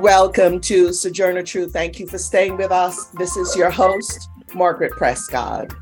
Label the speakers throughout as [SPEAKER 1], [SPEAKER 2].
[SPEAKER 1] Welcome to Sojourner Truth. Thank you for staying with us. This is your host, Margaret Prescott.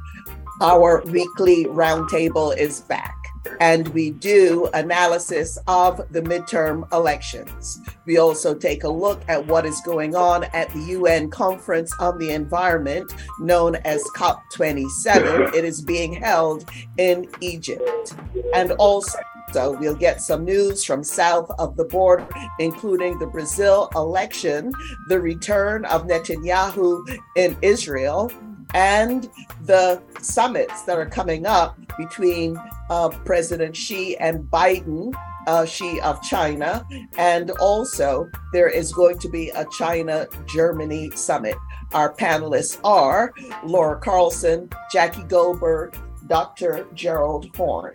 [SPEAKER 1] Our weekly roundtable is back, and we do analysis of the midterm elections. We also take a look at what is going on at the UN Conference on the Environment, known as COP27. It is being held in Egypt. And also, so we'll get some news from south of the border, including the Brazil election, the return of Netanyahu in Israel, and the summits that are coming up between uh, President Xi and Biden, uh, Xi of China, and also there is going to be a China Germany summit. Our panelists are Laura Carlsen, Jackie Goldberg, Dr. Gerald Horne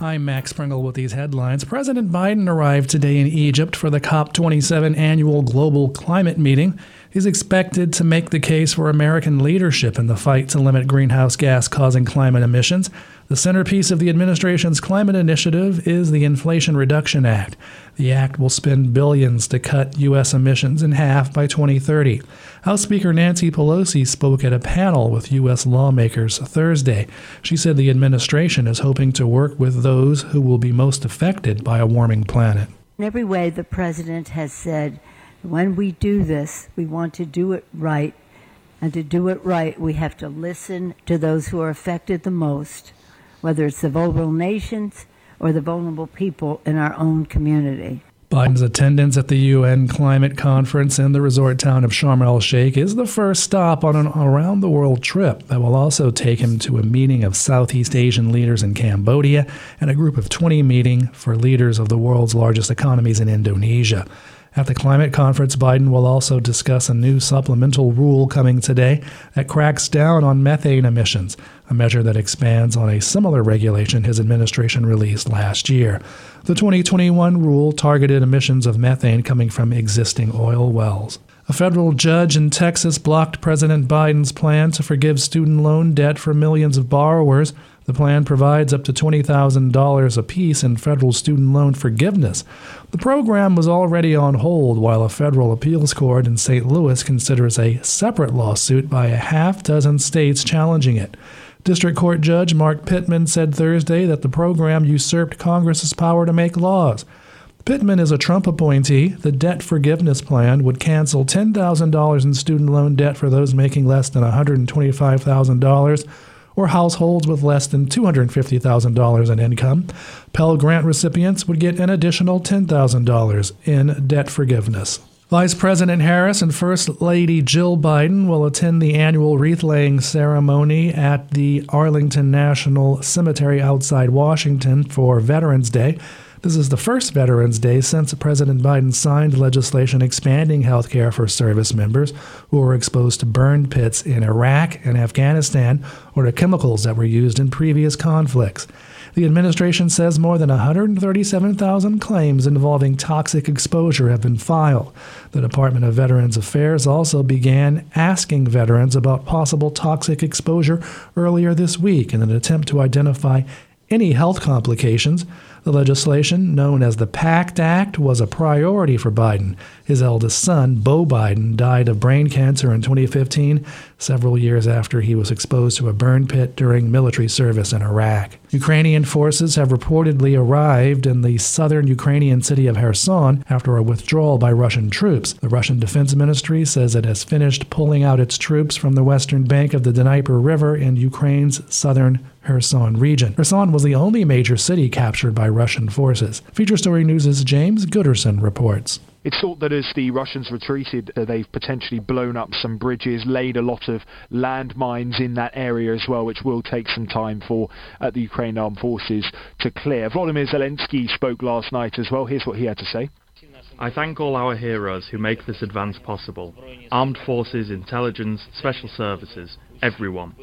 [SPEAKER 2] I'm Max Pringle with these headlines. President Biden arrived today in Egypt for the COP27 annual global climate meeting. He's expected to make the case for American leadership in the fight to limit greenhouse gas causing climate emissions. The centerpiece of the administration's climate initiative is the Inflation Reduction Act. The act will spend billions to cut U.S. emissions in half by 2030. House Speaker Nancy Pelosi spoke at a panel with U.S. lawmakers Thursday. She said the administration is hoping to work with those who will be most affected by a warming planet.
[SPEAKER 3] In every way, the president has said when we do this, we want to do it right. And to do it right, we have to listen to those who are affected the most whether it's the vulnerable nations or the vulnerable people in our own community.
[SPEAKER 2] Biden's attendance at the UN climate conference in the resort town of Sharm el Sheikh is the first stop on an around the world trip that will also take him to a meeting of Southeast Asian leaders in Cambodia and a group of 20 meeting for leaders of the world's largest economies in Indonesia. At the climate conference, Biden will also discuss a new supplemental rule coming today that cracks down on methane emissions, a measure that expands on a similar regulation his administration released last year. The 2021 rule targeted emissions of methane coming from existing oil wells. A federal judge in Texas blocked President Biden's plan to forgive student loan debt for millions of borrowers the plan provides up to $20,000 apiece in federal student loan forgiveness. The program was already on hold while a federal appeals court in St. Louis considers a separate lawsuit by a half dozen states challenging it. District Court Judge Mark Pittman said Thursday that the program usurped Congress's power to make laws. Pittman is a Trump appointee. The debt forgiveness plan would cancel $10,000 in student loan debt for those making less than $125,000 or households with less than $250,000 in income. Pell Grant recipients would get an additional $10,000 in debt forgiveness. Vice President Harris and First Lady Jill Biden will attend the annual wreath laying ceremony at the Arlington National Cemetery outside Washington for Veterans Day. This is the first Veterans Day since President Biden signed legislation expanding health care for service members who were exposed to burn pits in Iraq and Afghanistan or to chemicals that were used in previous conflicts. The administration says more than 137,000 claims involving toxic exposure have been filed. The Department of Veterans Affairs also began asking veterans about possible toxic exposure earlier this week in an attempt to identify any health complications. The legislation, known as the PACT Act, was a priority for Biden. His eldest son, Beau Biden, died of brain cancer in 2015, several years after he was exposed to a burn pit during military service in Iraq. Ukrainian forces have reportedly arrived in the southern Ukrainian city of Kherson after a withdrawal by Russian troops. The Russian Defense Ministry says it has finished pulling out its troops from the western bank of the Dnieper River in Ukraine's southern Kherson region. Kherson was the only major city captured by Russian forces. Feature Story News' James Gooderson reports.
[SPEAKER 4] It's thought that as the Russians retreated, uh, they've potentially blown up some bridges, laid a lot of landmines in that area as well, which will take some time for uh, the Ukrainian armed forces to clear. Volodymyr Zelensky spoke last night as well. Here's what he had to say.
[SPEAKER 5] I thank all our heroes who make this advance possible armed forces, intelligence, special services, everyone.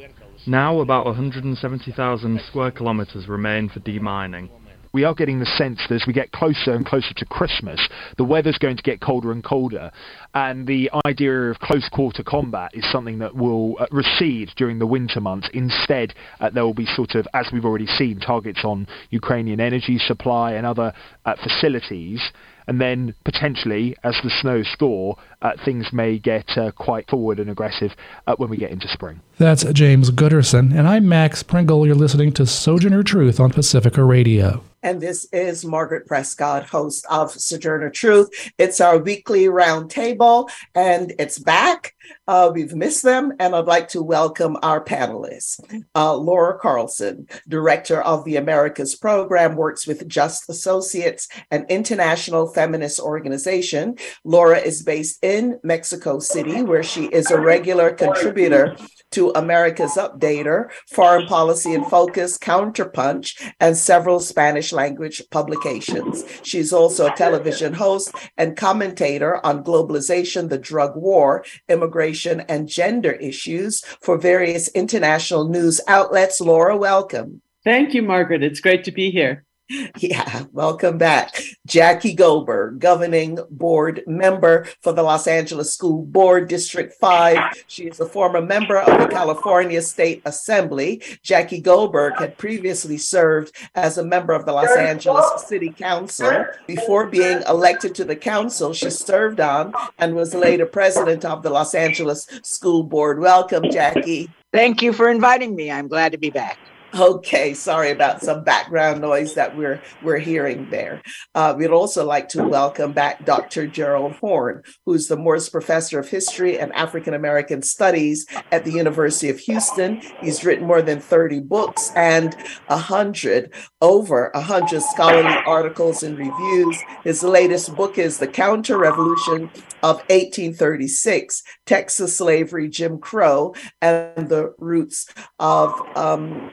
[SPEAKER 5] Now, about 170,000 square kilometres remain for demining.
[SPEAKER 4] We are getting the sense that as we get closer and closer to Christmas, the weather's going to get colder and colder, and the idea of close quarter combat is something that will uh, recede during the winter months. Instead, uh, there will be sort of, as we've already seen, targets on Ukrainian energy supply and other uh, facilities and then potentially, as the snows thaw, uh, things may get uh, quite forward and aggressive uh, when we get into spring.
[SPEAKER 2] That's James Gooderson, and I'm Max Pringle. You're listening to Sojourner Truth on Pacifica Radio.
[SPEAKER 1] And this is Margaret Prescott, host of Sojourner Truth. It's our weekly roundtable, and it's back. Uh, we've missed them, and I'd like to welcome our panelists. Uh, Laura Carlsen, director of the Americas program, works with Just Associates, an international feminist organization. Laura is based in Mexico City, where she is a regular contributor to America's Updater, Foreign Policy and Focus, Counterpunch, and several Spanish language publications. She's also a television host and commentator on globalization, the drug war, immigration, and gender issues for various international news outlets. Laura, welcome.
[SPEAKER 6] Thank you, Margaret. It's great to be here.
[SPEAKER 1] Yeah, welcome back. Jackie Goldberg, governing board member for the Los Angeles School Board District 5. She is a former member of the California State Assembly. Jackie Goldberg had previously served as a member of the Los Angeles City Council. Before being elected to the council, she served on and was later president of the Los Angeles School Board. Welcome, Jackie.
[SPEAKER 7] Thank you for inviting me. I'm glad to be back.
[SPEAKER 1] Okay, sorry about some background noise that we're we're hearing there. Uh, we'd also like to welcome back Dr. Gerald Horne, who's the Moores Professor of History and African American Studies at the University of Houston. He's written more than 30 books and a hundred, over a hundred scholarly articles and reviews. His latest book is The Counter Revolution of 1836, Texas Slavery, Jim Crow, and the Roots of um,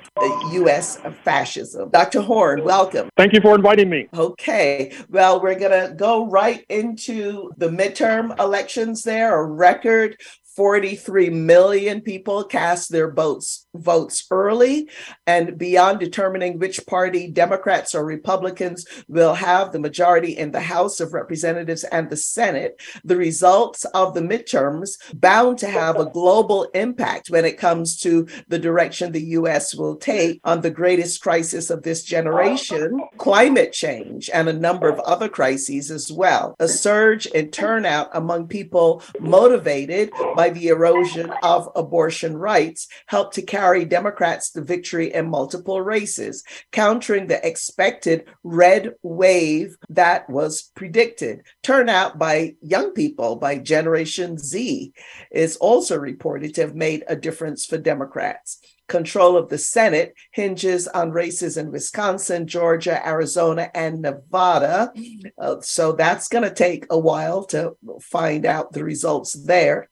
[SPEAKER 1] U.S. fascism. Dr. Horne, welcome.
[SPEAKER 8] Thank you for inviting me.
[SPEAKER 1] Okay. Well, we're going to go right into the midterm elections there, a record 43 million people cast their votes votes early. And beyond determining which party democrats or republicans will have the majority in the house of representatives and the senate the results of the midterms bound to have a global impact when it comes to the direction the us will take on the greatest crisis of this generation climate change and a number of other crises as well. A surge in turnout among people motivated by by the erosion of abortion rights helped to carry Democrats to victory in multiple races, countering the expected red wave that was predicted. Turnout by young people, by Generation Z, is also reported to have made a difference for Democrats control of the Senate hinges on races in Wisconsin, Georgia, Arizona, and Nevada. Uh, so that's going to take a while to find out the results there.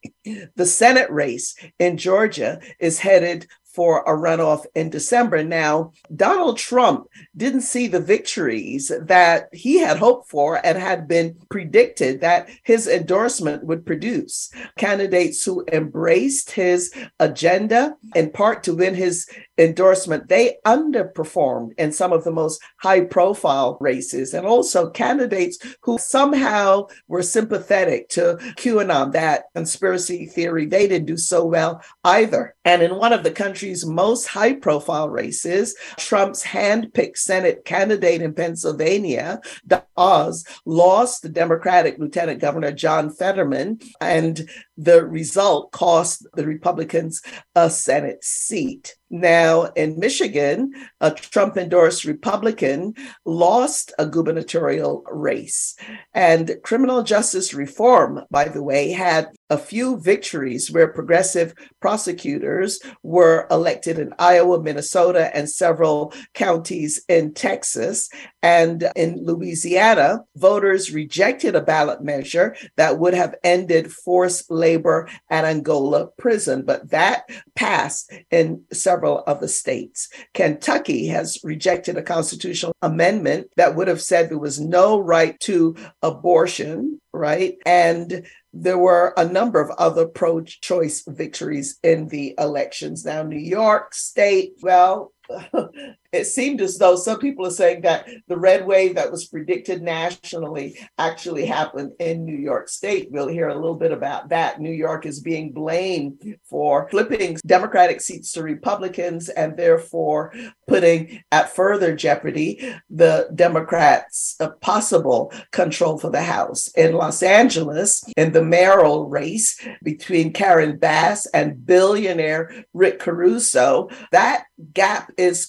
[SPEAKER 1] The Senate race in Georgia is headed for a runoff in December. Now, Donald Trump didn't see the victories that he had hoped for and had been predicted that his endorsement would produce. Candidates who embraced his agenda, in part to win his endorsement, they underperformed in some of the most high profile races. And also candidates who somehow were sympathetic to QAnon, that conspiracy theory, they didn't do so well either. And in one of the country's most high profile races, Trump's handpicked Senate candidate in Pennsylvania, Oz, lost the Democratic Lieutenant Governor John Fetterman, and the result cost the Republicans a Senate seat. Now, in Michigan, a Trump endorsed Republican lost a gubernatorial race. And criminal justice reform, by the way, had a few victories where progressive prosecutors were elected in Iowa, Minnesota, and several counties in Texas. And in Louisiana, voters rejected a ballot measure that would have ended forced labor at Angola prison, but that passed in several of the states. Kentucky has rejected a constitutional amendment that would have said there was no right to abortion, right? And there were a number of other pro choice victories in the elections. Now, New York State, well, it seemed as though some people are saying that the red wave that was predicted nationally actually happened in New York State. We'll hear a little bit about that. New York is being blamed for flipping Democratic seats to Republicans and therefore putting at further jeopardy the Democrats' uh, possible control for the House. In Los Angeles, in the mayoral race between Karen Bass and billionaire Rick Caruso, that gap is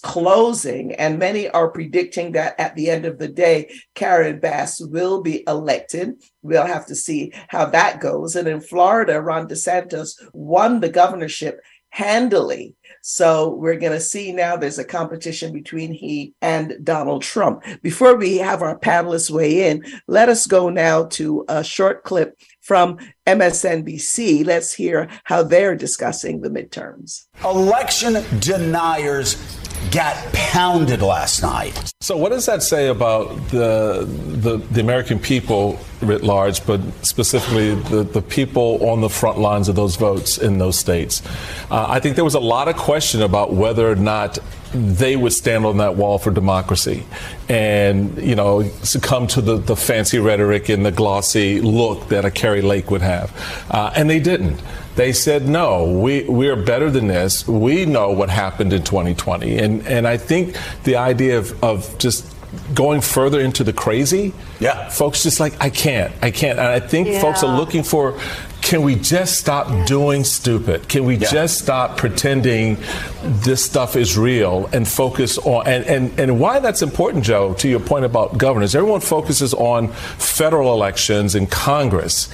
[SPEAKER 1] closing, and many are predicting that at the end of the day, Karen Bass will be elected. We'll have to see how that goes. And in Florida, Ron DeSantis won the governorship handily. So we're going to see now there's a competition between he and Donald Trump. Before we have our panelists weigh in, let us go now to a short clip from MSNBC. Let's hear how they're discussing the midterms.
[SPEAKER 8] Election deniers got pounded last night.
[SPEAKER 9] So, what does that say about the the, the American people writ large, but specifically the, the people on the front lines of those votes in those states? Uh, I think there was a lot of question about whether or not they would stand on that wall for democracy and, you know, succumb to the, the fancy rhetoric and the glossy look that a Kari Lake would have. Uh, and they didn't. They said, no, we, we are better than this. We know what happened in 2020. And, and I think the idea of, of just going further into the crazy,
[SPEAKER 8] yeah,
[SPEAKER 9] folks just like I can't, I can't. And I think yeah. folks are looking for can we just stop doing stupid? Can we yeah. just stop pretending this stuff is real and focus on and, and, and why that's important, Joe, to your point about governors. Everyone focuses on federal elections and Congress.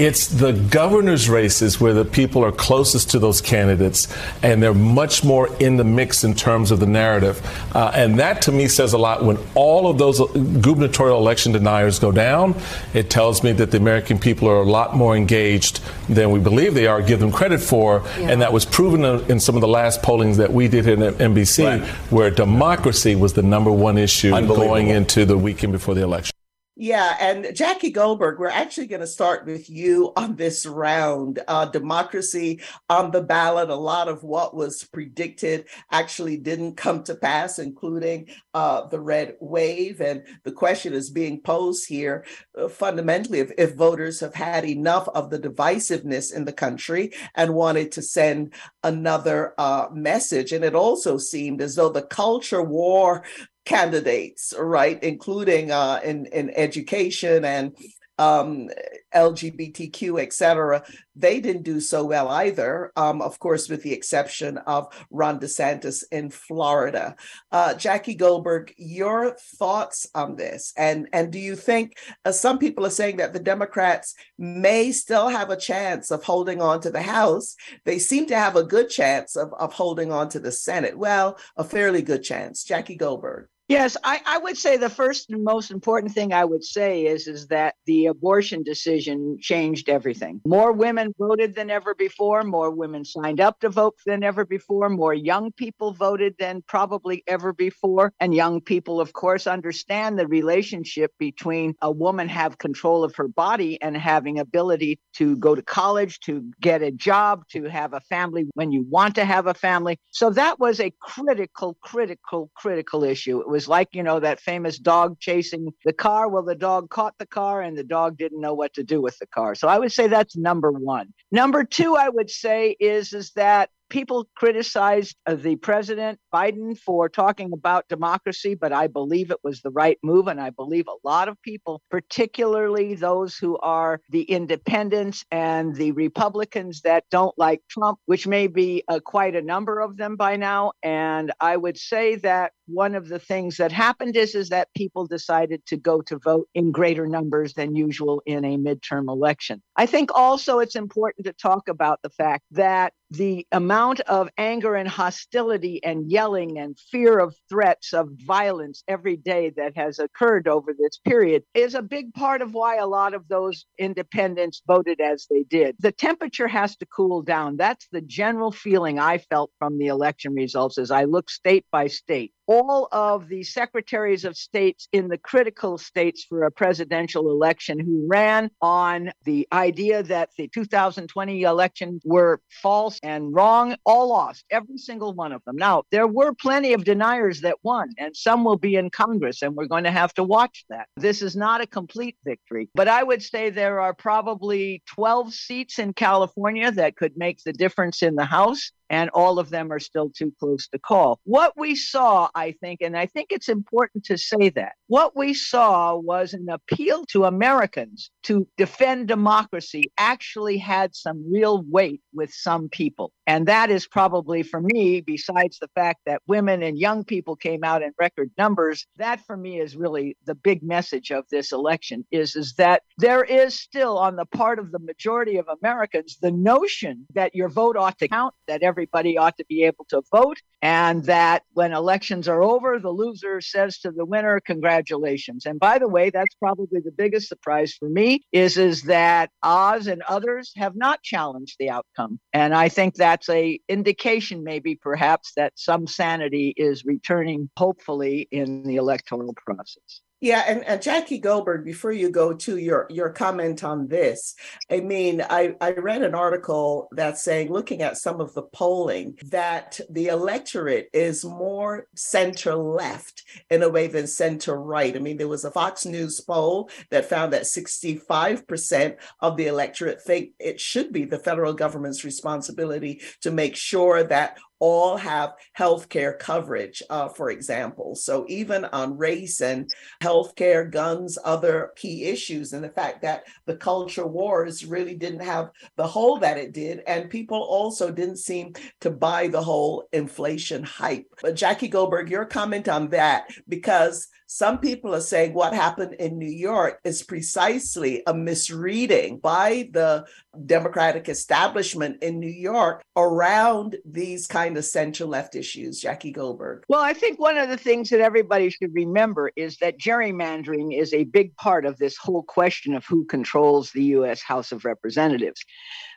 [SPEAKER 9] It's the governor's races where the people are closest to those candidates and they're much more in the mix in terms of the narrative. Uh, and that to me says a lot. When all of those gubernatorial election deniers go down, it tells me that the American people are a lot more engaged than we believe they are, give them credit for. Yeah. And that was proven in some of the last pollings that we did in NBC, right. where democracy was the number one issue going into the weekend before the election.
[SPEAKER 1] Yeah, and Jackie Goldberg, we're actually going to start with you on this round. Uh, democracy on the ballot. A lot of what was predicted actually didn't come to pass, including uh, the red wave. And the question is being posed here uh, fundamentally if, if voters have had enough of the divisiveness in the country and wanted to send another uh, message. And it also seemed as though the culture war candidates, right, including uh, in in education and um, LGBTQ, et cetera, they didn't do so well either, um, of course, with the exception of Ron DeSantis in Florida. Uh, Jackie Goldberg, your thoughts on this? And, and do you think uh, some people are saying that the Democrats may still have a chance of holding on to the House? They seem to have a good chance of, of holding on to the Senate. Well, a fairly good chance. Jackie Goldberg.
[SPEAKER 7] Yes, I, I, would say the first and most important thing I would say is, is that the abortion decision changed everything. More women voted than ever before, more women signed up to vote than ever before, more young people voted than probably ever before. And young people, of course, understand the relationship between a woman have control of her body and having ability to go to college, to get a job, to have a family when you want to have a family. So that was a critical, critical, critical issue. It was was like, you know, that famous dog chasing the car. Well, the dog caught the car and the dog didn't know what to do with the car. So I would say that's number one. Number two, I would say is, is that people criticized uh, the president Biden for talking about democracy, but I believe it was the right move. And I believe a lot of people, particularly those who are the independents and the Republicans that don't like Trump, which may be uh, quite a number of them by now. And I would say that one of the things that happened is, is that people decided to go to vote in greater numbers than usual in a midterm election. I think also it's important to talk about the fact that the amount of anger and hostility and yelling and fear of threats of violence every day that has occurred over this period is a big part of why a lot of those independents voted as they did. The temperature has to cool down. That's the general feeling I felt from the election results as I look state by state all of the secretaries of states in the critical states for a presidential election who ran on the idea that the 2020 election were false and wrong, all lost, every single one of them. Now, there were plenty of deniers that won, and some will be in Congress, and we're going to have to watch that. This is not a complete victory, but I would say there are probably 12 seats in California that could make the difference in the House and all of them are still too close to call. What we saw, I think, and I think it's important to say that, what we saw was an appeal to Americans to defend democracy actually had some real weight with some people. And that is probably for me, besides the fact that women and young people came out in record numbers, that for me is really the big message of this election is, is that there is still on the part of the majority of Americans the notion that your vote ought to count, that everybody ought to be able to vote, and that when elections are over, the loser says to the winner, congratulations. And by the way, that's probably the biggest surprise for me is, is that Oz and others have not challenged the outcome. And I think that's a indication maybe perhaps that some sanity is returning hopefully in the electoral process.
[SPEAKER 1] Yeah, and, and Jackie Goldberg, before you go to your your comment on this, I mean, I, I read an article that's saying, looking at some of the polling, that the electorate is more center left in a way than center right. I mean, there was a Fox News poll that found that 65% of the electorate think it should be the federal government's responsibility to make sure that all have healthcare coverage, uh, for example. So even on race and healthcare, guns, other key issues, and the fact that the culture wars really didn't have the hold that it did, and people also didn't seem to buy the whole inflation hype. But Jackie Goldberg, your comment on that, because some people are saying what happened in New York is precisely a misreading by the Democratic establishment in New York around these kind of center left issues. Jackie Goldberg.
[SPEAKER 7] Well, I think one of the things that everybody should remember is that gerrymandering is a big part of this whole question of who controls the U.S. House of Representatives.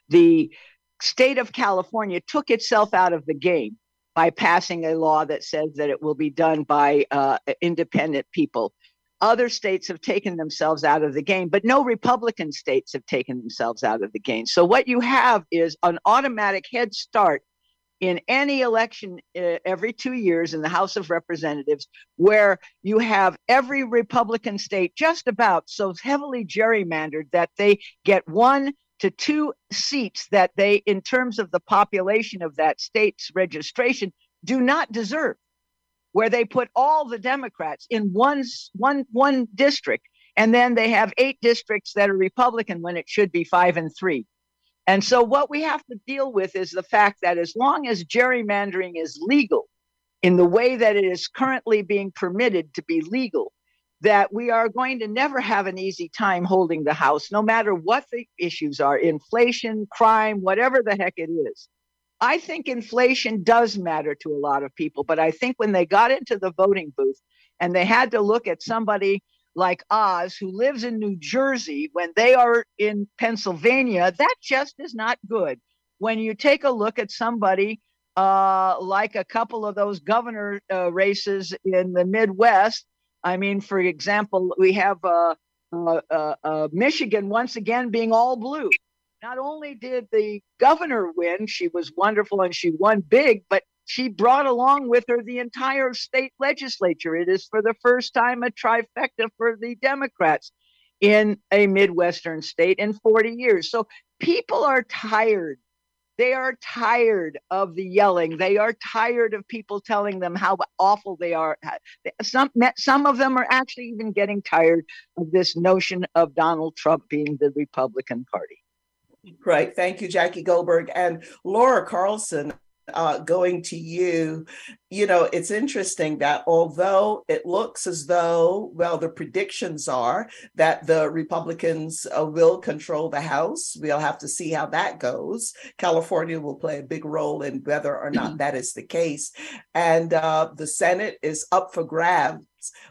[SPEAKER 7] The state of California took itself out of the game by passing a law that says that it will be done by uh, independent people. Other states have taken themselves out of the game, but no Republican states have taken themselves out of the game. So, what you have is an automatic head start in any election uh, every two years in the House of Representatives, where you have every Republican state just about so heavily gerrymandered that they get one to two seats that they, in terms of the population of that state's registration, do not deserve, where they put all the Democrats in one, one, one district, and then they have eight districts that are Republican when it should be five and three. And so, what we have to deal with is the fact that as long as gerrymandering is legal in the way that it is currently being permitted to be legal, that we are going to never have an easy time holding the House, no matter what the issues are inflation, crime, whatever the heck it is. I think inflation does matter to a lot of people, but I think when they got into the voting booth and they had to look at somebody like Oz, who lives in New Jersey, when they are in Pennsylvania, that just is not good. When you take a look at somebody uh, like a couple of those governor uh, races in the Midwest, I mean, for example, we have uh, uh, uh, uh, Michigan once again being all blue. Not only did the governor win, she was wonderful and she won big, but she brought along with her the entire state legislature. It is for the first time a trifecta for the Democrats in a Midwestern state in 40 years. So people are tired They are tired of the yelling. They are tired of people telling them how awful they are. Some, some of them are actually even getting tired of this notion of Donald Trump being the Republican Party.
[SPEAKER 1] Right. Thank you, Jackie Goldberg. And Laura Carlsen, uh, going to you, you know, it's interesting that although it looks as though, well, the predictions are that the Republicans uh, will control the House, we'll have to see how that goes. California will play a big role in whether or not that is the case. And uh, the Senate is up for grabs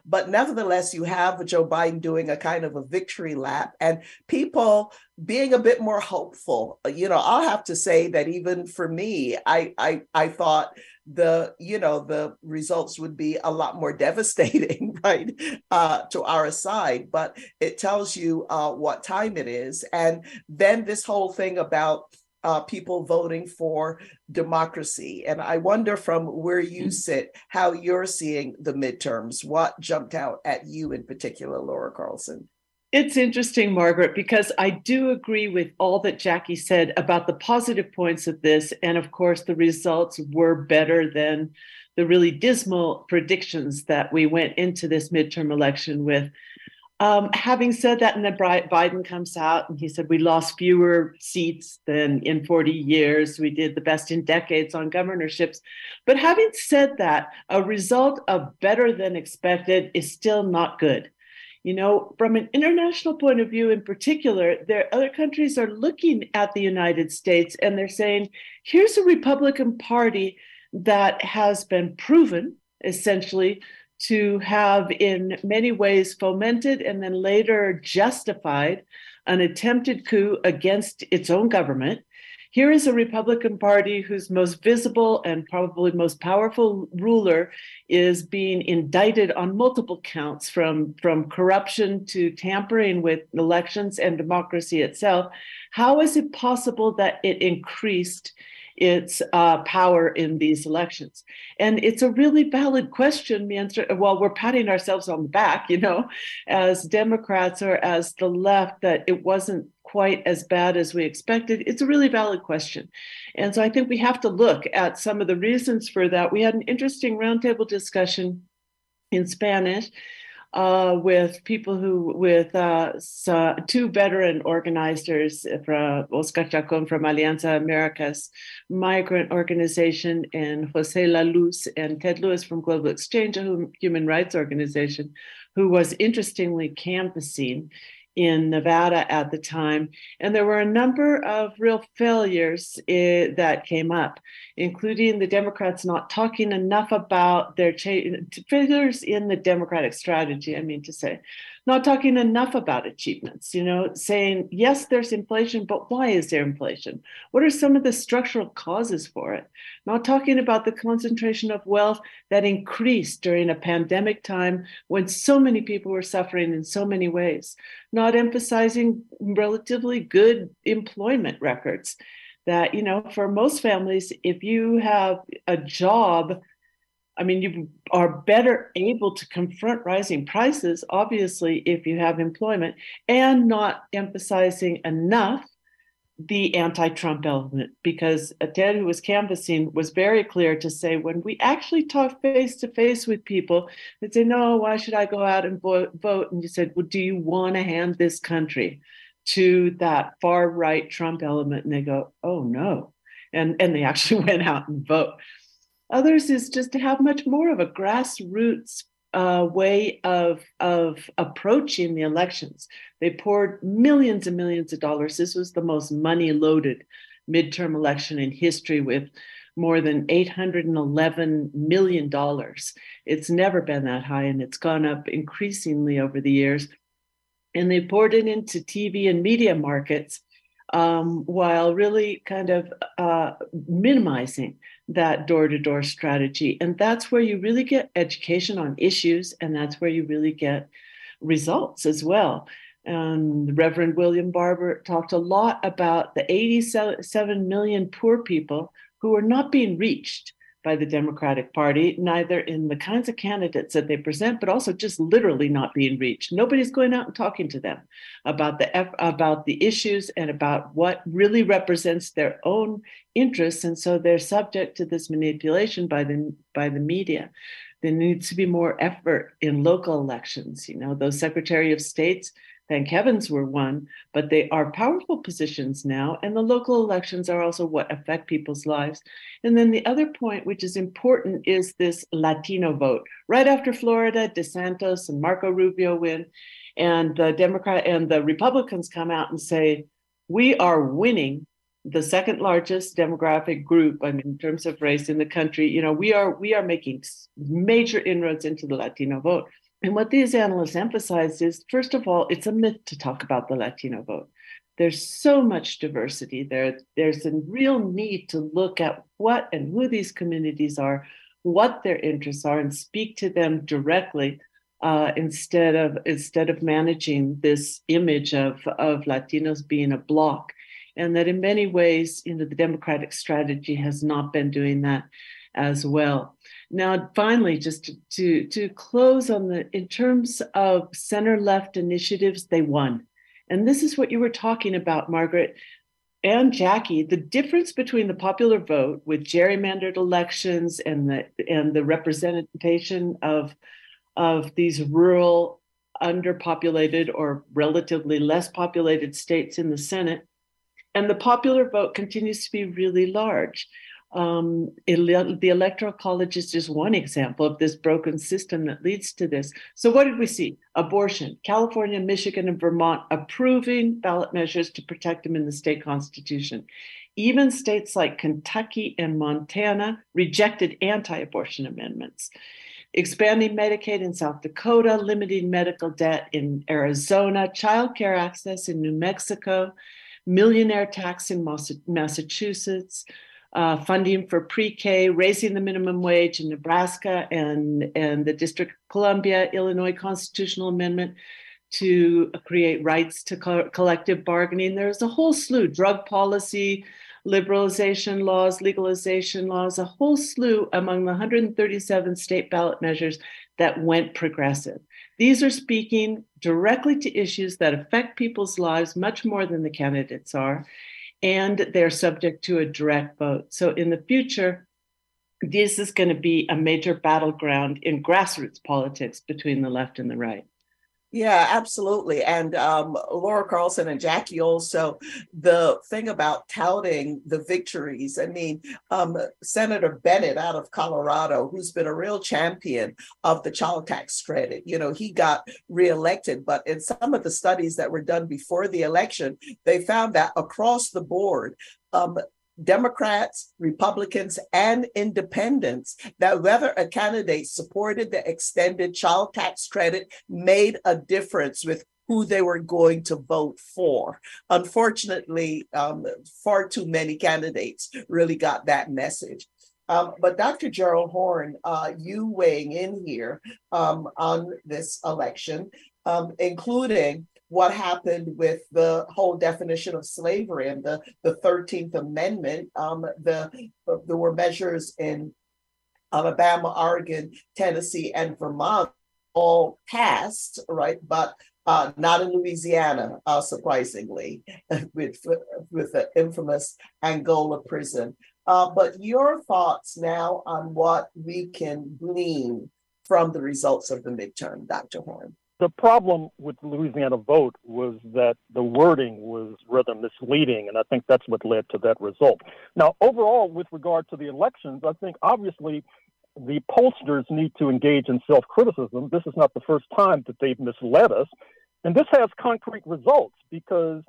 [SPEAKER 1] but nevertheless, you have Joe Biden doing a kind of a victory lap and people being a bit more hopeful. You know, I'll have to say that even for me, I I, I thought the you know the results would be a lot more devastating right uh, to our side but it tells you uh, what time it is and then this whole thing about uh, people voting for democracy. And I wonder from where you mm. sit, how you're seeing the midterms. What jumped out at you in particular, Laura Carlsen?
[SPEAKER 6] It's interesting, Margaret, because I do agree with all that Jackie said about the positive points of this. And of course, the results were better than the really dismal predictions that we went into this midterm election with. Um, having said that, and then Biden comes out and he said, We lost fewer seats than in 40 years. We did the best in decades on governorships. But having said that, a result of better than expected is still not good. You know, from an international point of view, in particular, there other countries are looking at the United States and they're saying, here's a Republican Party that has been proven essentially to have, in many ways, fomented and then later justified an attempted coup against its own government. Here is a Republican Party whose most visible and probably most powerful ruler is being indicted on multiple counts from, from corruption to tampering with elections and democracy itself. How is it possible that it increased its uh, power in these elections? And it's a really valid question. Well, we're patting ourselves on the back, you know, as Democrats or as the left, that it wasn't quite as bad as we expected. It's a really valid question. And so I think we have to look at some of the reasons for that. We had an interesting roundtable discussion in Spanish uh, with people who, with uh, two veteran organizers from Oscar Chacon from Alianza Americas migrant organization and Jose La Luz and Ted Lewis from Global Exchange, a human rights organization, who was interestingly canvassing in Nevada at the time. And there were a number of real failures eh, that came up, including the Democrats not talking enough about their failures in the Democratic strategy, I mean to say, not talking enough about achievements, you know, saying, yes, there's inflation, but why is there inflation? What are some of the structural causes for it? Not talking about the concentration of wealth that increased during a pandemic time when so many people were suffering in so many ways. Not emphasizing relatively good employment records that, you know, for most families, if you have a job, I mean, you are better able to confront rising prices, obviously, if you have employment, and not emphasizing enough the anti Trump element. Because a Ted, who was canvassing, was very clear to say when we actually talk face to face with people, they say, No, why should I go out and vote? And you said, Well, do you want to hand this country to that far right Trump element? And they go, Oh, no. And, and they actually went out and vote. Others is just to have much more of a grassroots uh, way of of approaching the elections. They poured millions and millions of dollars. This was the most money loaded midterm election in history with more than 811 million dollars. It's never been that high, and it's gone up increasingly over the years. And they poured it into TV and media markets um, while really kind of uh, minimizing that door to door strategy. And that's where you really get education on issues, and that's where you really get results as well. And Reverend William Barber talked a lot about the 87 million poor people who are not being reached by the Democratic Party, neither in the kinds of candidates that they present, but also just literally not being reached. Nobody's going out and talking to them about the about the issues and about what really represents their own interests, and so they're subject to this manipulation by the by the media. There needs to be more effort in local elections. You know, those Secretary of States thank heavens were won, but they are powerful positions now, and the local elections are also what affect people's lives. And then the other point, which is important, is this Latino vote. Right after Florida, DeSantis and Marco Rubio win, and the Democrat and the Republicans come out and say, "We are winning." the second largest demographic group I mean, in terms of race in the country you know we are we are making major inroads into the latino vote and what these analysts emphasize is first of all, it's a myth to talk about the Latino vote. There's so much diversity there. There's a real need to look at what and who these communities are, what their interests are, and speak to them directly uh, instead of instead of managing this image of, of Latinos being a block. And that in many ways, you know, the Democratic strategy has not been doing that as well. Now, finally, just to, to, to close on the, in terms of center left initiatives, they won. And this is what you were talking about, Margaret and Jackie, the difference between the popular vote with gerrymandered elections and the and the representation of of these rural, underpopulated or relatively less populated states in the Senate, and the popular vote continues to be really large. Um, the electoral college is just one example of this broken system that leads to this. So, what did we see? Abortion. California, Michigan, and Vermont approving ballot measures to protect them in the state constitution. Even states like Kentucky and Montana rejected anti abortion amendments. Expanding Medicaid in South Dakota, limiting medical debt in Arizona, child care access in New Mexico, millionaire tax in Massachusetts uh, funding for pre-K, raising the minimum wage in Nebraska and, and the District of Columbia, Illinois constitutional amendment to create rights to co- collective bargaining. There's a whole slew, drug policy, liberalization laws, legalization laws, a whole slew among the 137 state ballot measures that went progressive. These are speaking directly to issues that affect people's lives much more than the candidates are and they're subject to a direct vote. So in the future, this is going to be a major battleground in grassroots politics between the left and the right.
[SPEAKER 1] Yeah, absolutely. And um, Laura Carlsen and Jackie also, the thing about touting the victories. I mean, um, Senator Bennet out of Colorado, who's been a real champion of the child tax credit, you know, he got reelected. But in some of the studies that were done before the election, they found that across the board, um, Democrats, Republicans, and independents that whether a candidate supported the extended child tax credit made a difference with who they were going to vote for. Unfortunately, um, far too many candidates really got that message. Um, but Dr. Gerald Horne, uh, you weighing in here um, on this election, um, including what happened with the whole definition of slavery and the, the 13th Amendment. Um, the, there were measures in Alabama, Oregon, Tennessee, and Vermont all passed, right? But uh, not in Louisiana, uh, surprisingly, with, with the infamous Angola prison. Uh, but your thoughts now on what we can glean from the results of the midterm, Dr. Horne
[SPEAKER 10] the problem with the Louisiana vote was that the wording was rather misleading, and I think that's what led to that result. Now, overall, with regard to the elections, I think obviously the pollsters need to engage in self criticism. This is not the first time that they've misled us, and this has concrete results because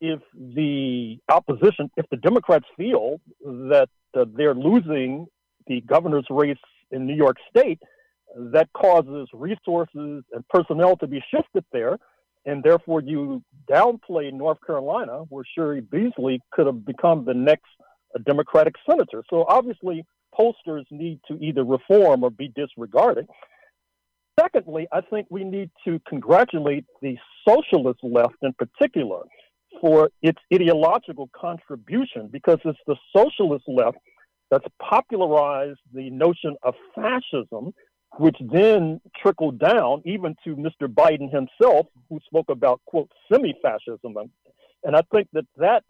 [SPEAKER 10] if the opposition, if the Democrats feel that uh, they're losing the governor's race in New York State, that causes resources and personnel to be shifted there. And therefore, you downplay North Carolina, where Cheri Beasley could have become the next uh, Democratic senator. So obviously, pollsters need to either reform or be disregarded. Secondly, I think we need to congratulate the socialist left in particular for its ideological contribution because it's the socialist left that's popularized the notion of fascism, which then trickled down even to Mr. Biden himself, who spoke about, quote, semi fascism. And I think that that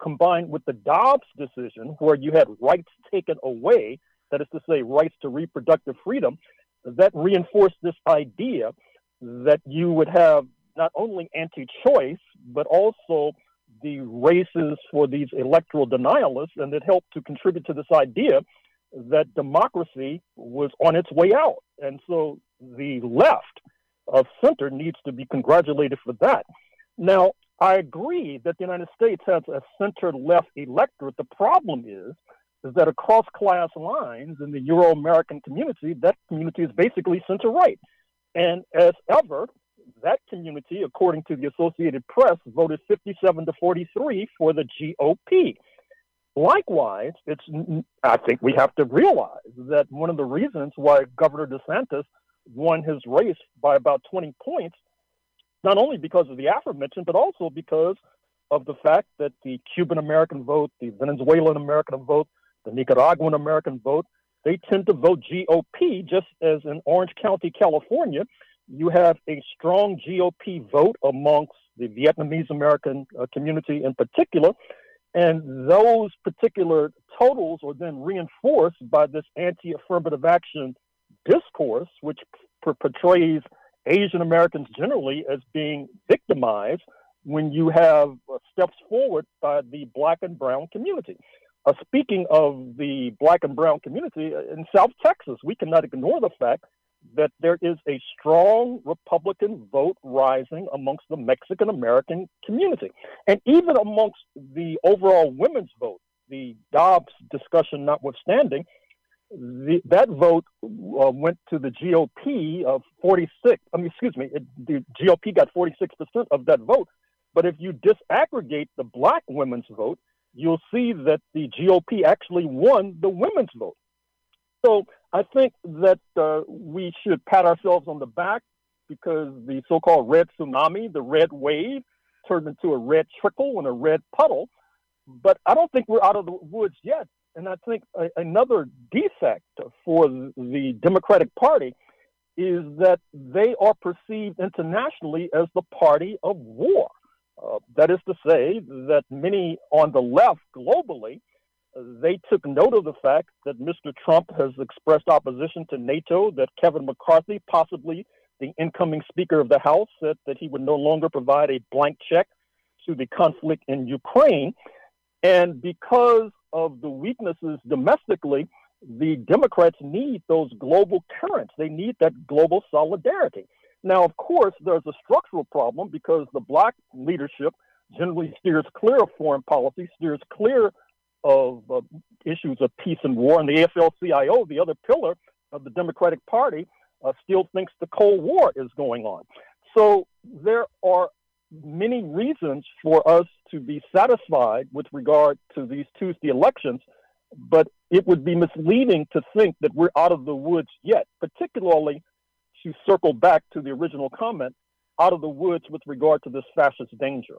[SPEAKER 10] combined with the Dobbs decision, where you had rights taken away, that is to say, rights to reproductive freedom, that reinforced this idea that you would have not only anti choice, but also the races for these electoral denialists, and it helped to contribute to this idea that democracy was on its way out. And so the left of center needs to be congratulated for that. Now, I agree that the United States has a center left electorate. The problem is, is that across class lines in the Euro American community, that community is basically center right. And as ever, that community, according to the Associated Press, voted 57 to 43 for the GOP. Likewise, it's I think we have to realize that one of the reasons why Governor DeSantis won his race by about 20 points, not only because of the aforementioned, but also because of the fact that the Cuban American vote, the Venezuelan American vote, the Nicaraguan American vote, they tend to vote GOP, just as in Orange County, California, you have a strong GOP vote amongst the Vietnamese American uh, community in particular. And those particular totals are then reinforced by this anti affirmative action discourse, which p- portrays Asian Americans generally as being victimized when you have uh, steps forward by the black and brown community. Uh, speaking of the black and brown community uh, in South Texas, we cannot ignore the fact that there is a strong Republican vote rising amongst the Mexican American community. And even amongst the overall women's vote, the Dobbs discussion notwithstanding, the, that vote uh, went to the GOP of 46. I mean, excuse me, it, the GOP got 46% of that vote. But if you disaggregate the black women's vote, you'll see that the GOP actually won the women's vote. So I think that uh, we should pat ourselves on the back because the so called red tsunami, the red wave, turned into a red trickle and a red puddle. But I don't think we're out of the woods yet. And I think a, another defect for the Democratic Party is that they are perceived internationally as the party of war. Uh, that is to say, that many on the left globally they took note of the fact that Mr. Trump has expressed opposition to NATO, that Kevin McCarthy, possibly the incoming Speaker of the House, said that he would no longer provide a blank check to the conflict in Ukraine. And because of the weaknesses domestically, the Democrats need those global currents. They need that global solidarity. Now, of course, there's a structural problem because the black leadership generally steers clear of foreign policy, steers clear of uh, issues of peace and war. And the AFL-CIO, the other pillar of the Democratic Party, uh, still thinks the Cold War is going on. So there are many reasons for us to be satisfied with regard to these Tuesday elections, but it would be misleading to think that we're out of the woods yet, particularly to circle back to the original comment, out of the woods with regard to this fascist danger.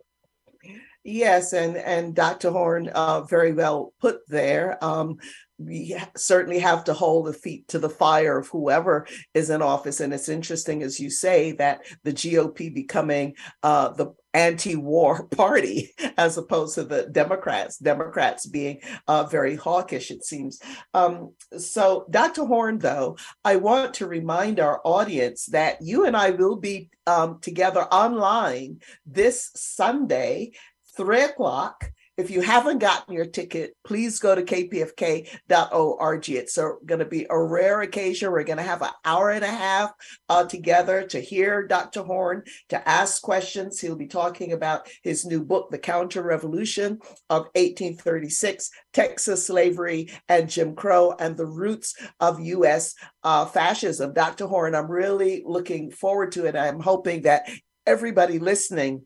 [SPEAKER 1] Yes, and and Dr. Horne uh, very well put there. Um, we certainly have to hold the feet to the fire of whoever is in office, and it's interesting, as you say, that the GOP becoming uh, the anti-war party as opposed to the Democrats. Democrats being uh, very hawkish, it seems. Um, so, Dr. Horne, though, I want to remind our audience that you and I will be um, together online this Sunday, three o'clock if you haven't gotten your ticket, please go to kpfk.org. It's going to be a rare occasion. We're going to have an hour and a half uh, together to hear Dr. Horne, to ask questions. He'll be talking about his new book, The Counter Revolution of 1836, Texas Slavery and Jim Crow, and the Roots of U.S. Uh, Fascism. Dr. Horne, I'm really looking forward to it. I'm hoping that everybody listening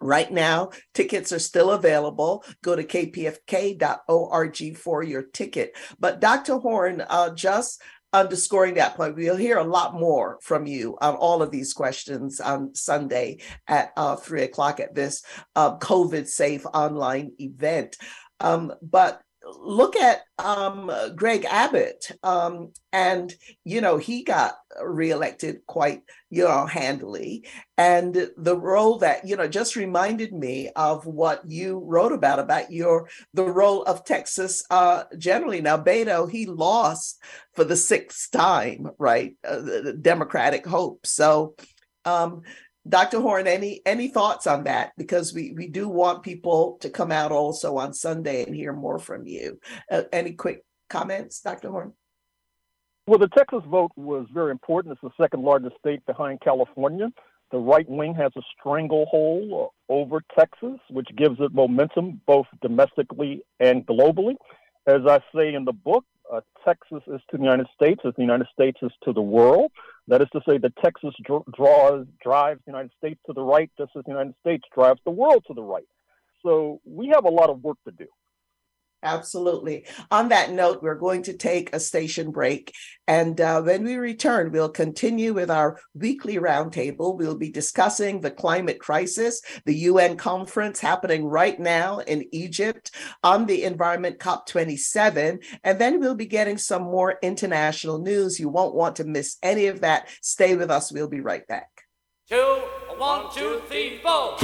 [SPEAKER 1] Right now, tickets are still available. Go to kpfk.org for your ticket. But Dr. Horne, uh, just underscoring that point, we'll hear a lot more from you on all of these questions on Sunday at uh, three o'clock at this uh, COVID safe online event. Um, but look at um, Greg Abbott, um, and you know he got reelected quite you know handily, and the role that you know just reminded me of what you wrote about about your the role of Texas uh, generally. Now Beto he lost for the sixth time, right? Uh, the Democratic hope. So. Um, Dr. Horne, any any thoughts on that? Because we we do want people to come out also on Sunday and hear more from you. Uh, any quick comments, Dr. Horne?
[SPEAKER 10] Well, the Texas vote was very important. It's the second largest state behind California. The right wing has a stranglehold over Texas, which gives it momentum both domestically and globally. As I say in the book, uh, Texas is to the United States as the United States is to the world. That is to say, that Texas dr- draws drives the United States to the right, just as the United States drives the world to the right. So we have a lot of work to do.
[SPEAKER 1] Absolutely. On that note, we're going to take a station break. And uh, when we return, we'll continue with our weekly roundtable. We'll be discussing the climate crisis, the UN conference happening right now in Egypt on the Environment COP27. And then we'll be getting some more international news. You won't want to miss any of that. Stay with us. We'll be right back.
[SPEAKER 11] Two, one, two, three, four.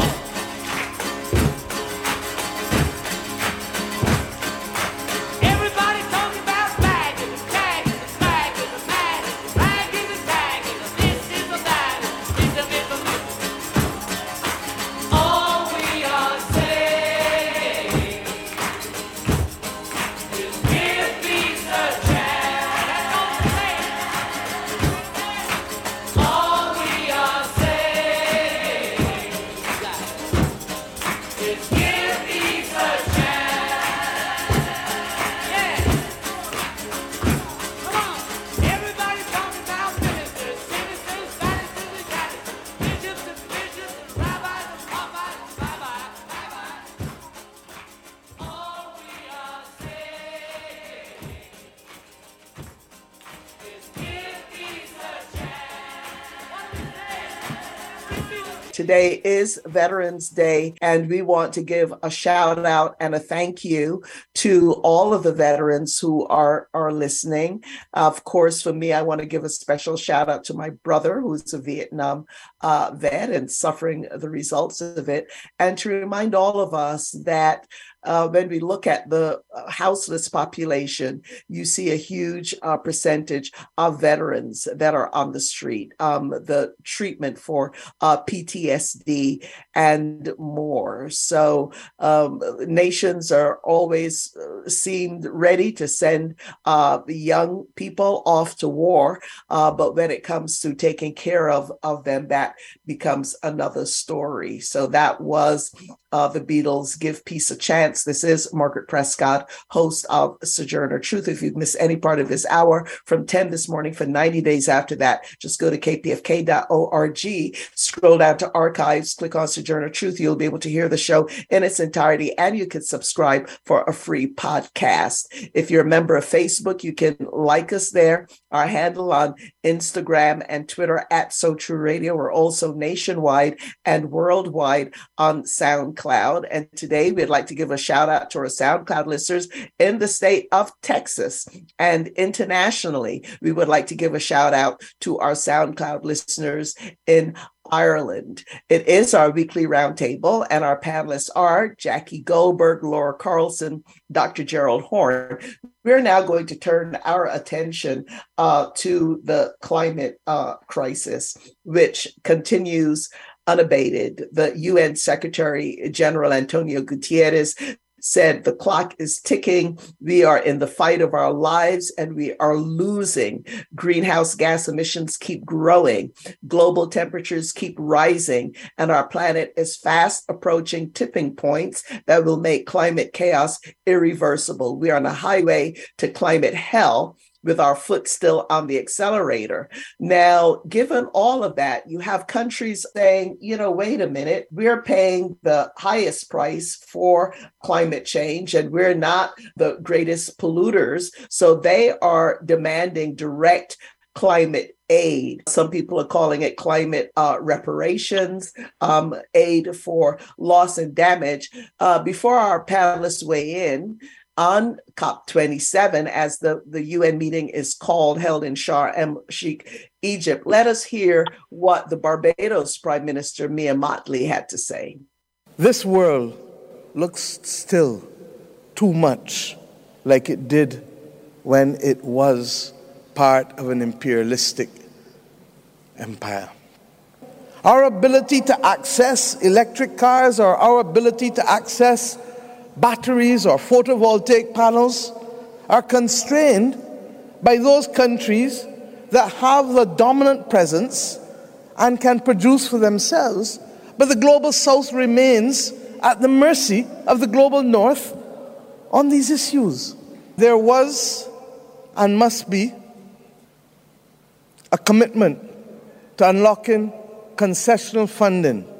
[SPEAKER 1] Today is Veterans Day, and we want to give a shout out and a thank you to all of the veterans who are, are listening. Of course, for me, I want to give a special shout out to my brother, who's a Vietnam uh, vet and suffering the results of it, and to remind all of us that uh, when we look at the uh, houseless population, you see a huge uh, percentage of veterans that are on the street. Um, the treatment for uh, PTSD and more. So um, nations are always uh, seemed ready to send uh, young people off to war, but when it comes to taking care of of them, that becomes another story. So that was the Beatles' "Give Peace a Chance." This is Margaret Prescott, host of Sojourner Truth. If you've missed any part of this hour from 10 this morning for 90 days after that, just go to kpfk.org, scroll down to archives, click on Sojourner Truth. You'll be able to hear the show in its entirety, and you can subscribe for a free podcast. If you're a member of Facebook, you can like us there. Our handle on Instagram and Twitter at So True Radio. We're also nationwide and worldwide on SoundCloud. And today we'd like to give a shout out to our SoundCloud listeners in the state of Texas and internationally. We would like to give a shout out to our SoundCloud listeners in Ireland. It is our weekly roundtable, and our panelists are Jackie Goldberg, Laura Carlsen, Dr. Gerald Horne. We're now going to turn our attention uh, to the climate uh, crisis, which continues unabated. The UN Secretary General Antonio Guterres said the clock is ticking. We are in the fight of our lives and we are losing. Greenhouse gas emissions keep growing. Global temperatures keep rising. And our planet is fast approaching tipping points that will make climate chaos irreversible. We are on a highway to climate hell with our foot still on the accelerator. Now, given all of that, you have countries saying, you know, wait a minute, we're paying the highest price for climate change and we're not the greatest polluters. So they are demanding direct climate aid. Some people are calling it climate uh, reparations, um, aid for loss and damage. Uh, before our panelists weigh in, on COP27 as the, the UN meeting is called, held in Sharm el Sheikh, Egypt. Let us hear what the Barbados Prime Minister Mia Mottley had to say.
[SPEAKER 12] This world looks still too much like it did when it was part of an imperialistic empire. Our ability to access electric cars or our ability to access batteries or photovoltaic panels are constrained by those countries that have the dominant presence and can produce for themselves, but the global south remains at the mercy of the global north on these issues. There was and must be a commitment to unlocking concessional funding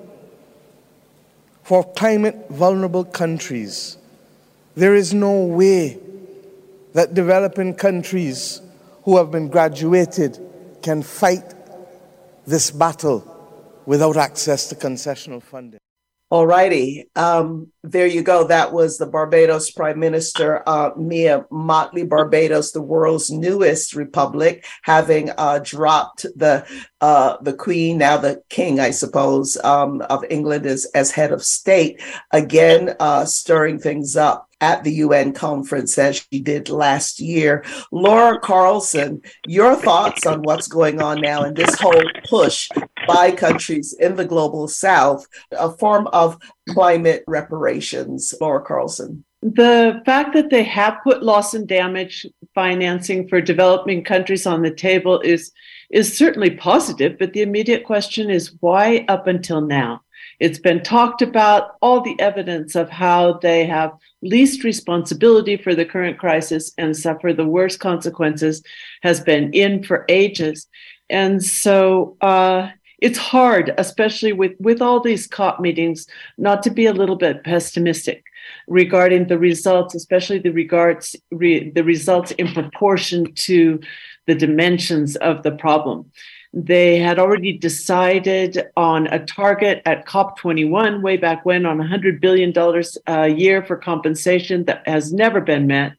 [SPEAKER 12] for climate vulnerable countries. There is no way that developing countries who have been graduated can fight this battle without access to concessional funding.
[SPEAKER 1] All righty. Um, there you go. That was the Barbados Prime Minister, uh, Mia Mottley. Barbados, the world's newest republic, having uh, dropped the uh, the Queen, now the King, I suppose, um, of England as, as head of state, again uh, stirring things up at the UN conference as she did last year. Laura Carlsen, your thoughts on what's going on now in this whole push by countries in the global south, a form of climate reparations. Laura Carlsen.
[SPEAKER 6] The fact that they have put loss and damage financing for developing countries on the table is is certainly positive, but the immediate question is why up until now? It's been talked about all the evidence of how they have least responsibility for the current crisis and suffer the worst consequences has been in for ages. And so uh, it's hard, especially with, with all these COP meetings, not to be a little bit pessimistic regarding the results, especially the regards re, the results in proportion to the dimensions of the problem. They had already decided on a target at COP21 way back when on $100 billion a uh, year for compensation that has never been met.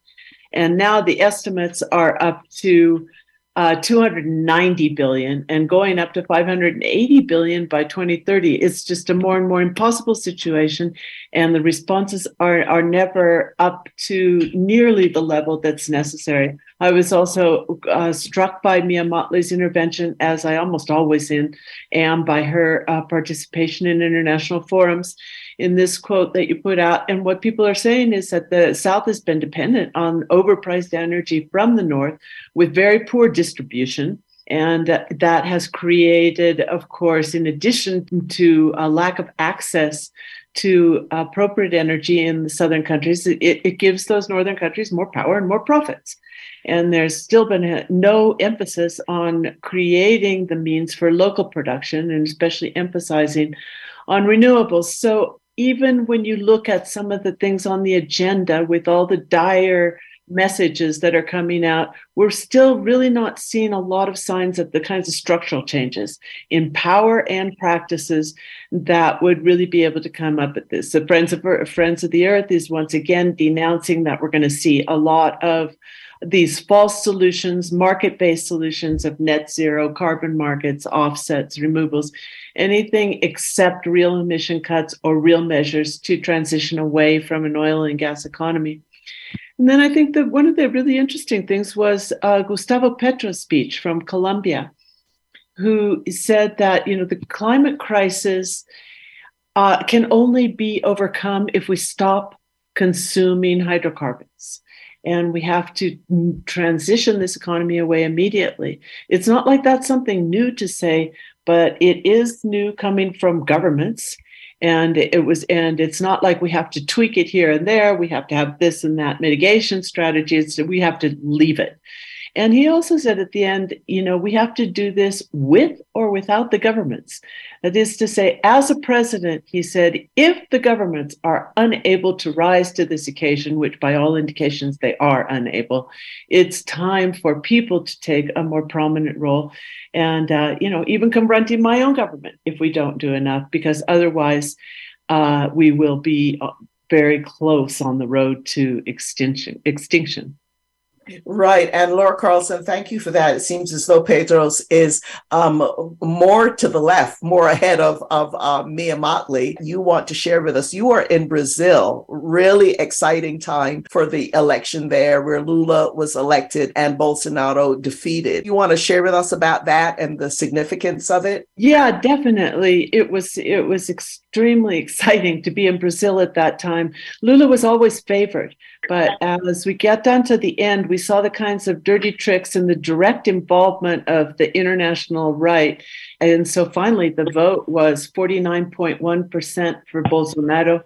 [SPEAKER 6] And now the estimates are up to uh, 290 billion and going up to 580 billion by 2030. It's just a more and more impossible situation, and the responses are are never up to nearly the level that's necessary. I was also uh, struck by Mia Mottley's intervention, as I almost always am by her uh, participation in international forums in this quote that you put out. And what people are saying is that the South has been dependent on overpriced energy from the North with very poor distribution. And that has created, of course, in addition to a lack of access to appropriate energy in the southern countries, it, it gives those northern countries more power and more profits. And there's still been no emphasis on creating the means for local production and especially emphasizing on renewables. So even when you look at some of the things on the agenda with all the dire messages that are coming out, we're still really not seeing a lot of signs of the kinds of structural changes in power and practices that would really be able to come up at this. The Friends of Friends of the Earth is once again denouncing that we're going to see a lot of these false solutions, market based solutions of net zero, carbon markets, offsets, removals, anything except real emission cuts or real measures to transition away from an oil and gas economy. And then I think that one of the really interesting things was uh, Gustavo Petro's speech from Colombia, who said that you know the climate crisis uh, can only be overcome if we stop consuming hydrocarbons and we have to transition this economy away immediately. It's not like that's something new to say, but it is new coming from governments. And it was, and it's not like we have to tweak it here and there. We have to have this and that mitigation strategies. we have to leave it. And he also said at the end, you know, we have to do this with or without the governments. That is to say, as a president, he said, if the governments are unable to rise to this occasion, which by all indications they are unable, it's time for people to take a more prominent role and, uh, you know, even confronting my own government if we don't do enough, because otherwise uh, we will be uh, very close on the road to extinction. Extinction.
[SPEAKER 1] Right. And Laura Carlsen, thank you for that. It seems as though Petro's is um, more to the left, more ahead of, of uh, Mia Mottley. You want to share with us, you are in Brazil, really exciting time for the election there where Lula was elected and Bolsonaro defeated. You want to share with us about that and the significance of it?
[SPEAKER 6] Yeah, definitely. It was, it was extremely exciting to be in Brazil at that time. Lula was always favored. But as we get down to the end, we saw the kinds of dirty tricks and the direct involvement of the international right. And so finally, the vote was 49.1% for Bolsonaro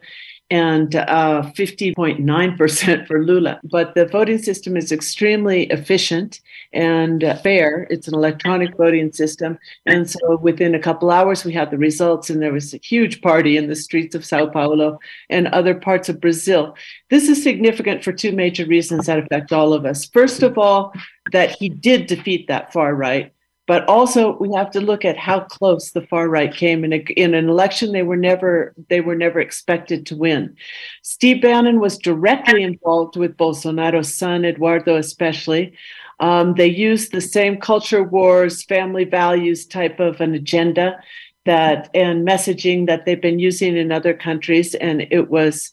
[SPEAKER 6] and uh, 50.9% for Lula. But the voting system is extremely efficient and uh, fair. It's an electronic voting system. And so within a couple hours, we had the results, and there was a huge party in the streets of Sao Paulo and other parts of Brazil. This is significant for two major reasons that affect all of us. First of all, that he did defeat that far right. But also, we have to look at how close the far right came in, a, in an election they were never they were never expected to win. Steve Bannon was directly involved with Bolsonaro's son Eduardo, especially. Um, they used the same culture wars, family values type of an agenda that and messaging that they've been using in other countries, and it was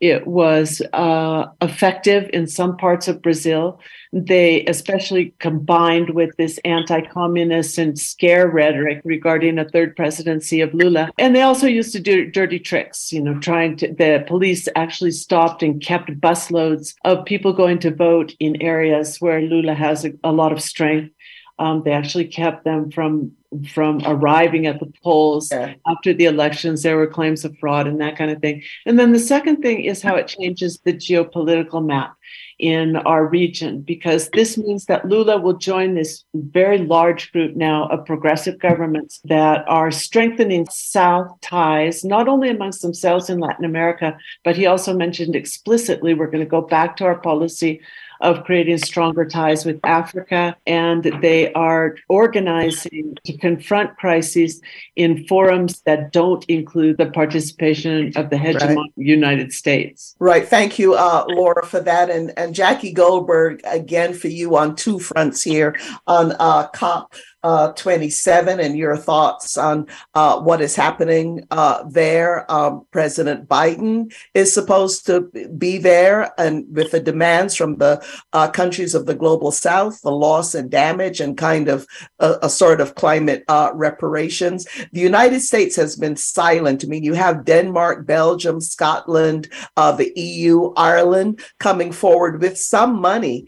[SPEAKER 6] it was uh, effective in some parts of Brazil. They especially combined with this anti communist and scare rhetoric regarding a third presidency of Lula. And they also used to do dirty tricks, you know, trying to, the police actually stopped and kept busloads of people going to vote in areas where Lula has a, a lot of strength. Um, they actually kept them from from arriving at the polls yeah. after the elections. There were claims of fraud and that kind of thing. And then the second thing is how it changes the geopolitical map in our region, because this means that Lula will join this very large group now of progressive governments that are strengthening South ties, not only amongst themselves in Latin America, but he also mentioned explicitly we're going to go back to our policy of creating stronger ties with Africa, and they are organizing to confront crises in forums that don't include the participation of the hegemonic right. United States.
[SPEAKER 1] Right. Thank you, uh, Laura, for that. And, and Jackie Goldberg, again, for you on two fronts here on uh, COP uh, 27 and your thoughts on uh, what is happening uh, there. Um, President Biden is supposed to be there, and with the demands from the uh, countries of the global south, the loss and damage, and kind of a, a sort of climate uh, reparations. The United States has been silent. I mean, you have Denmark, Belgium, Scotland, uh, the EU, Ireland coming forward with some money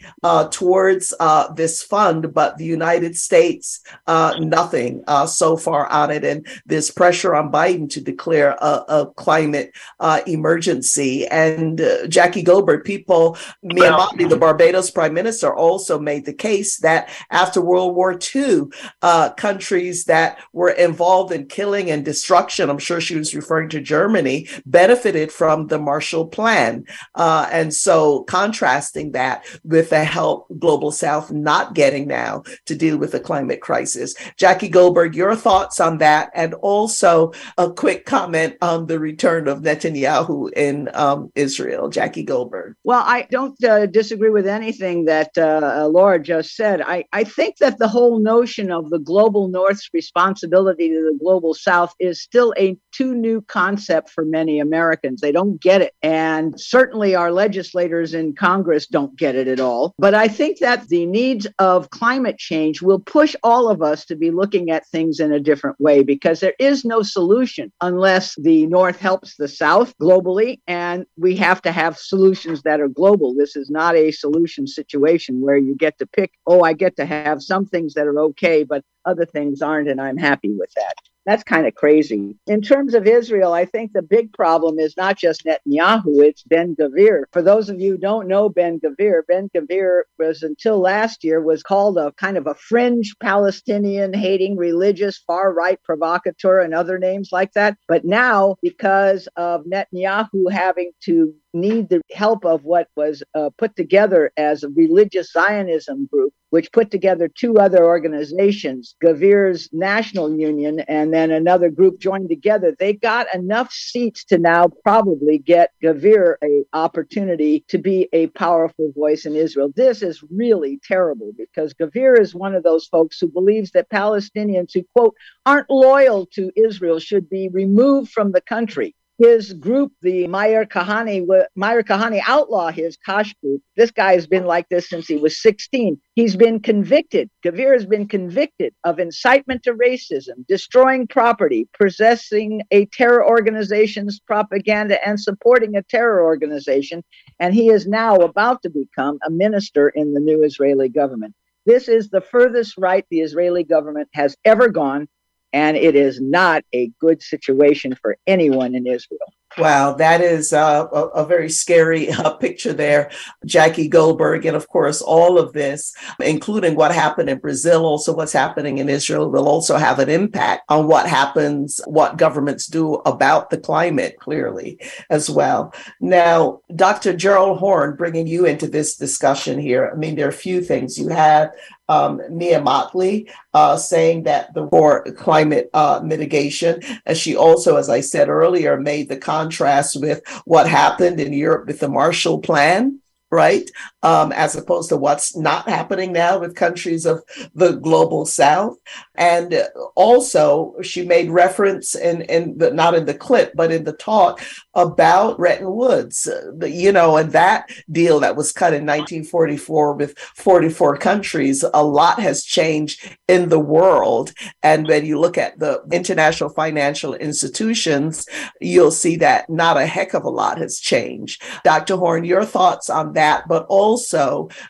[SPEAKER 1] towards this fund, but the United States uh, nothing uh, so far on it. And this pressure on Biden to declare a, a climate uh, emergency. And uh, Jackie Goldberg, people, Mia Mottley, the Barbados prime minister, also made the case that after World War II, uh, countries that were involved in killing and destruction, I'm sure she was referring to Germany, benefited from the Marshall Plan. Uh, and so contrasting that with the help Global South not getting now to deal with the climate crisis crisis. Jackie Goldberg, your thoughts on that, and also a quick comment on the return of Netanyahu in um, Israel. Jackie Goldberg.
[SPEAKER 7] Well, I don't uh, disagree with anything that uh, Laura just said. I, I think that the whole notion of the global North's responsibility to the global South is still a too new concept for many Americans. They don't get it. And certainly our legislators in Congress don't get it at all. But I think that the needs of climate change will push all of us to be looking at things in a different way because there is no solution unless the North helps the South globally. And we have to have solutions that are global. This is not a solution situation where you get to pick, oh, I get to have some things that are okay, but other things aren't, and I'm happy with that. That's kind of crazy. In terms of Israel, I think the big problem is not just Netanyahu, it's Ben Gvir. For those of you who don't know Ben Gvir, Ben Gvir was until last year was called a kind of a fringe Palestinian hating religious far right provocateur and other names like that. But now, because of Netanyahu having to need the help of what was uh, put together as a religious Zionism group, which put together two other organizations, Gavir's National Union and then another group joined together. They got enough seats to now probably get Gavir a opportunity to be a powerful voice in Israel. This is really terrible because Gavir is one of those folks who believes that Palestinians who quote aren't loyal to Israel should be removed from the country his group, the Meir Kahane, Meir Kahane outlaw his Kach group. This guy has been like this since he was 16. He's been convicted. Gvir has been convicted of incitement to racism, destroying property, possessing a terror organization's propaganda, and supporting a terror organization. And he is now about to become a minister in the new Israeli government. This is the furthest right the Israeli government has ever gone and it is not a good situation for anyone in Israel.
[SPEAKER 1] Wow, that is uh, a, a, very scary uh, picture there, Jackie Goldberg. And of course, all of this, including what happened in Brazil, also what's happening in Israel, will also have an impact on what happens, what governments do about the climate, clearly, as well. Now, Dr. Gerald Horne, bringing you into this discussion here, I mean, there are a few things. You had um, Mia Mottley uh, saying that the for climate uh, mitigation, and she also, as I said earlier, made the contrast with what happened in Europe with the Marshall Plan right? Um, as opposed to what's not happening now with countries of the global south. And also, she made reference in, in the, not in the clip, but in the talk about Bretton Woods, the, you know, and that deal that was cut in 1944 with 44 countries. A lot has changed in the world. And when you look at the international financial institutions, you'll see that not a heck of a lot has changed. Dr. Horne, your thoughts on that, but also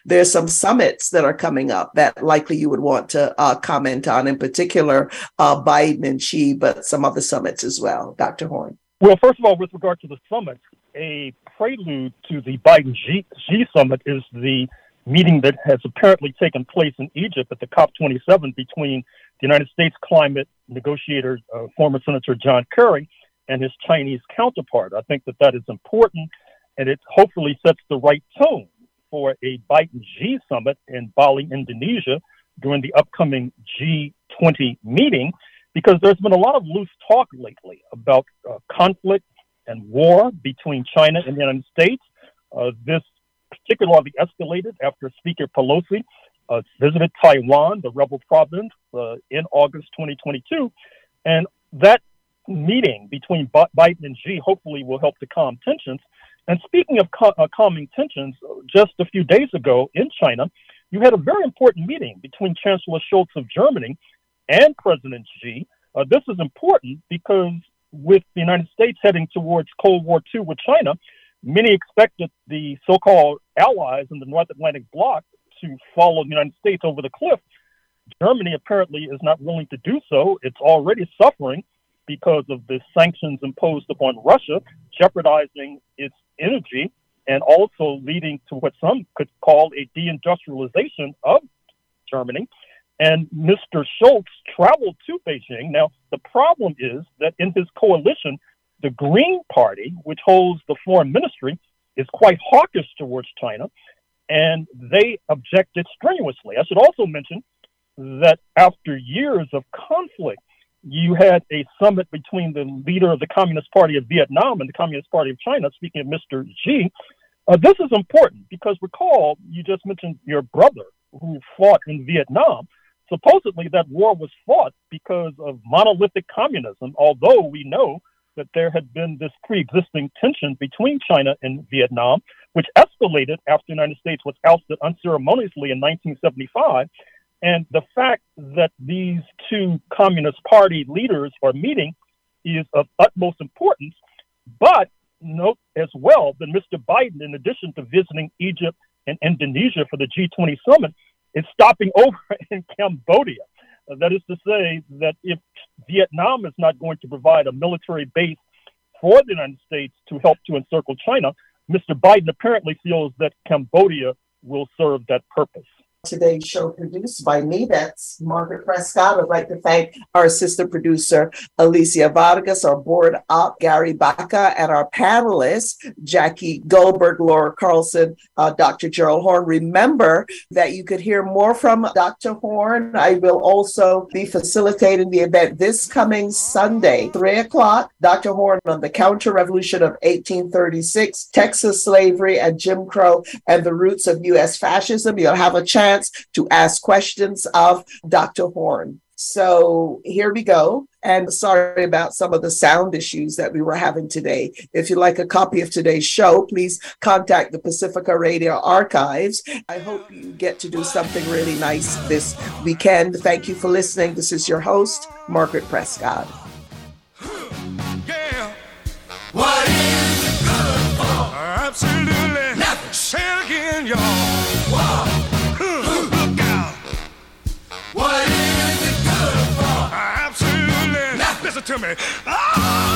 [SPEAKER 1] there's some summits that are coming up that likely you would want to uh, comment on, in particular uh, Biden and Xi, but some other summits as well. Dr. Horne.
[SPEAKER 10] Well, first of all, with regard to the summit, a prelude to the Biden Xi summit is the meeting that has apparently taken place in Egypt at the COP27 between the United States climate negotiator, uh, former Senator John Kerry, and his Chinese counterpart. I think that that is important and it hopefully sets the right tone for a Biden Xi summit in Bali, Indonesia during the upcoming G20 meeting, because there's been a lot of loose talk lately about uh, conflict and war between China and the United States. Uh, this particularly escalated after Speaker Pelosi uh, visited Taiwan, the rebel province, uh, in August 2022. And that meeting between Biden and Xi hopefully will help to calm tensions. And speaking of uh, calming tensions, just a few days ago in China, you had a very important meeting between Chancellor Scholz of Germany and President Xi. Uh, this is important because with the United States heading towards Cold War II with China, many expected the so called allies in the North Atlantic bloc to follow the United States over the cliff. Germany apparently is not willing to do so. It's already suffering because of the sanctions imposed upon Russia, jeopardizing its energy and also leading to what some could call a deindustrialization of Germany. And Mr. Scholz traveled to Beijing. Now, the problem is that in his coalition, the Green Party, which holds the foreign ministry, is quite hawkish towards China, and they objected strenuously. I should also mention that after years of conflict you had a summit between the leader of the Communist Party of Vietnam and the Communist Party of China, speaking of Mr. Xi. Uh, this is important because recall, you just mentioned your brother who fought in Vietnam. Supposedly, that war was fought because of monolithic communism, although we know that there had been this pre existing tension between China and Vietnam, which escalated after the United States was ousted unceremoniously in 1975 and the fact that these two Communist Party leaders are meeting is of utmost importance. But note as well that Mr. Biden, in addition to visiting Egypt and Indonesia for the G20 summit, is stopping over in Cambodia. That is to say, that if Vietnam is not going to provide a military base for the United States to help to encircle China, Mr. Biden apparently feels that Cambodia will serve that purpose.
[SPEAKER 1] Today's show produced by me. That's Margaret Prescott. I'd like to thank our assistant producer, Alicia Vargas, our board op, Gary Baca, and our panelists, Jackie Goldberg, Laura Carlsen, uh, Dr. Gerald Horne. Remember that you could hear more from Dr. Horne. I will also be facilitating the event this coming Sunday, 3 o'clock. Dr. Horne on the counter revolution of 1836, Texas slavery and Jim Crow, and the roots of U.S. fascism. You'll have a chance to ask questions of Dr. Horne. So here we go. And sorry about some of the sound issues that we were having today. If you'd like a copy of today's show, please contact the Pacifica Radio Archives. I hope you get to do something really nice this weekend. Thank you for listening. This is your host, Margaret Prescott.
[SPEAKER 11] Yeah. What is good for? Absolutely nothing. Say again, y'all. Whoa. To me. Ah!